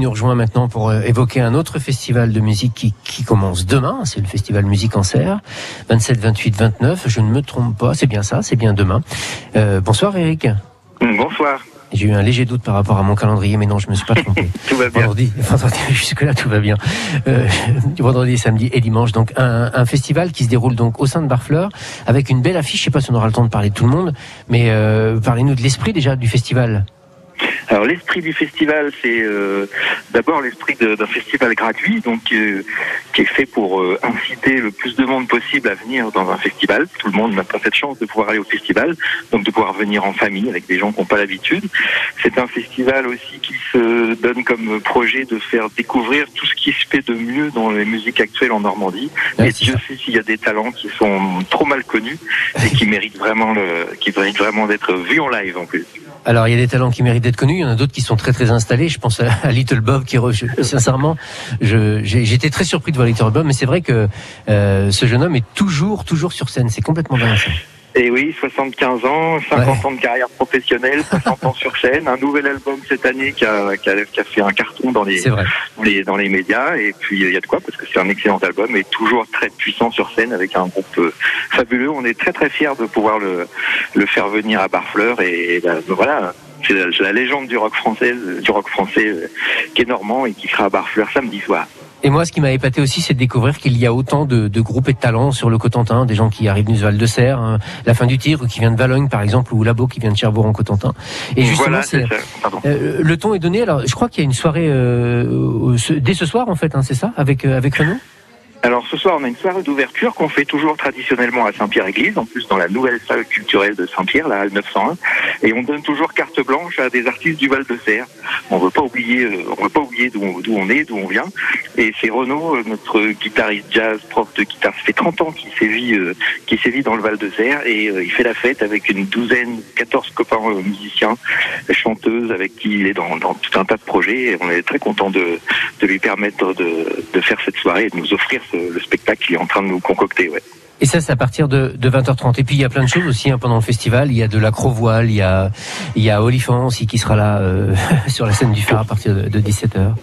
nous rejoint maintenant pour euh, évoquer un autre festival de musique qui, qui commence demain. C'est le festival Musique en Serre, 27, 28, 29. Je ne me trompe pas, c'est bien ça, c'est bien demain. Euh, bonsoir Eric. Bonsoir. J'ai eu un léger doute par rapport à mon calendrier, mais non, je me suis pas trompé. tout va bien. Vendredi, vendredi jusque-là, tout va bien. Euh, vendredi, samedi et dimanche. Donc, un, un, festival qui se déroule donc au sein de Barfleur avec une belle affiche. Je sais pas si on aura le temps de parler de tout le monde, mais euh, parlez-nous de l'esprit déjà du festival. Alors l'esprit du festival, c'est euh, d'abord l'esprit d'un festival gratuit, donc euh, qui est fait pour euh, inciter le plus de monde possible à venir dans un festival. Tout le monde n'a pas cette chance de pouvoir aller au festival, donc de pouvoir venir en famille avec des gens qui n'ont pas l'habitude. C'est un festival aussi qui se donne comme projet de faire découvrir tout ce qui se fait de mieux dans les musiques actuelles en Normandie. Ouais, et Dieu sait s'il y a des talents qui sont trop mal connus et qui méritent vraiment le, qui méritent vraiment d'être vus en live en plus. Alors, il y a des talents qui méritent d'être connus, il y en a d'autres qui sont très très installés. Je pense à Little Bob qui, sincèrement, j'étais très surpris de voir Little Bob, mais c'est vrai que euh, ce jeune homme est toujours toujours sur scène. C'est complètement dingue. Et oui, 75 ans, 50 ouais. ans de carrière professionnelle, 60 ans sur scène, un nouvel album cette année qui a, qui a, qui a fait un carton dans les, dans les, dans les médias. Et puis il y a de quoi parce que c'est un excellent album et toujours très puissant sur scène avec un groupe euh, fabuleux. On est très très fiers de pouvoir le, le faire venir à Barfleur et, et ben, voilà. C'est la, la, légende du rock français, du rock français euh, qui est normand et qui sera à Barfleur samedi soir. Et moi, ce qui m'a épaté aussi, c'est de découvrir qu'il y a autant de, de, groupes et de talents sur le Cotentin, des gens qui arrivent du Val de Serre, hein, la fin du Tigre qui vient de Valogne par exemple, ou Labo qui vient de Cherbourg en Cotentin. Et justement, voilà, euh, le ton est donné. Alors, je crois qu'il y a une soirée euh, ce, dès ce soir en fait, hein, c'est ça, avec euh, avec Renaud? Alors ce soir, on a une soirée d'ouverture qu'on fait toujours traditionnellement à Saint-Pierre-Église, en plus dans la nouvelle salle culturelle de Saint-Pierre, la Halle 901, et on donne toujours carte blanche à des artistes du Val de Serre. On veut pas oublier, on veut pas oublier d'où on, est, d'où on vient. Et c'est Renaud, notre guitariste jazz, prof de guitare, ça fait 30 ans qu'il sévit, euh, qu'il sévit dans le Val de Serre, et euh, il fait la fête avec une douzaine, 14 copains euh, musiciens, chanteuses, avec qui il est dans, tout un tas de projets. Et on est très content de, de lui permettre de, de faire cette soirée et de nous offrir le spectacle qu'il est en train de nous concocter. Ouais. Et ça, c'est à partir de, de 20h30. Et puis, il y a plein de choses aussi hein, pendant le festival. Il y a de l'acro-voile, il y a, il y a Olifant aussi qui sera là euh, sur la scène du phare à partir de, de 17h.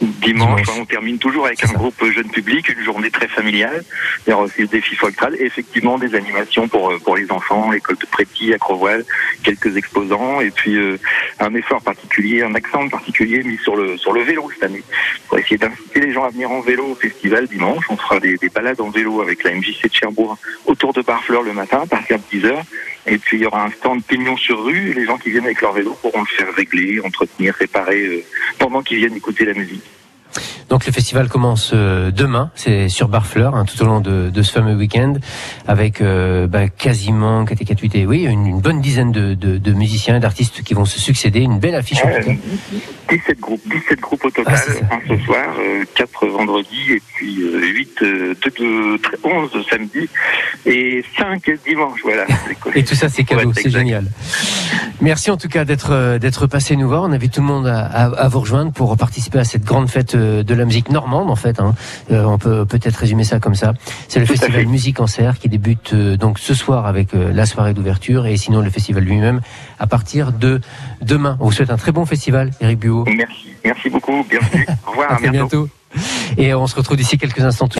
Dimanche, on termine toujours avec un ça. groupe jeune public, une journée très familiale. Il y aura aussi le défi et effectivement des animations pour pour les enfants, l'école de Préti, Acrovoile, quelques exposants et puis euh, un effort particulier, un accent particulier mis sur le sur le vélo cette année pour essayer d'inciter les gens à venir en vélo au festival dimanche. On fera des, des balades en vélo avec la MJC de Cherbourg autour de Barfleur le matin à partir de 10 heures. Et puis il y aura un stand pignon sur rue et les gens qui viennent avec leur vélo pourront le faire régler, entretenir, réparer euh, pendant qu'ils viennent écouter la musique. Donc le festival commence euh, demain, c'est sur Barfleur, hein, tout au long de, de ce fameux week-end, avec euh, bah, quasiment 4 4 8 et oui, une, une bonne dizaine de, de, de musiciens et d'artistes qui vont se succéder, une belle affiche. Euh, 17 groupes, 17 groupes au total, ah, un ce soir, 4 vendredi et puis 8, 2, 2, 11 samedi et 5 dimanche, voilà. et tout ça c'est cadeau, c'est génial. Merci en tout cas d'être d'être passé nous voir. On invite tout le monde à, à, à, vous rejoindre pour participer à cette grande fête de la musique normande en fait. Hein. Euh, on peut peut-être résumer ça comme ça. C'est le tout festival Musique en Serre qui débute euh, donc ce soir avec euh, la soirée d'ouverture et sinon le festival lui-même à partir de demain. On vous souhaite un très bon festival, Eric Buot. Merci, merci beaucoup. Bienvenue. Au revoir. à, à bientôt. bientôt. Et on se retrouve d'ici quelques instants.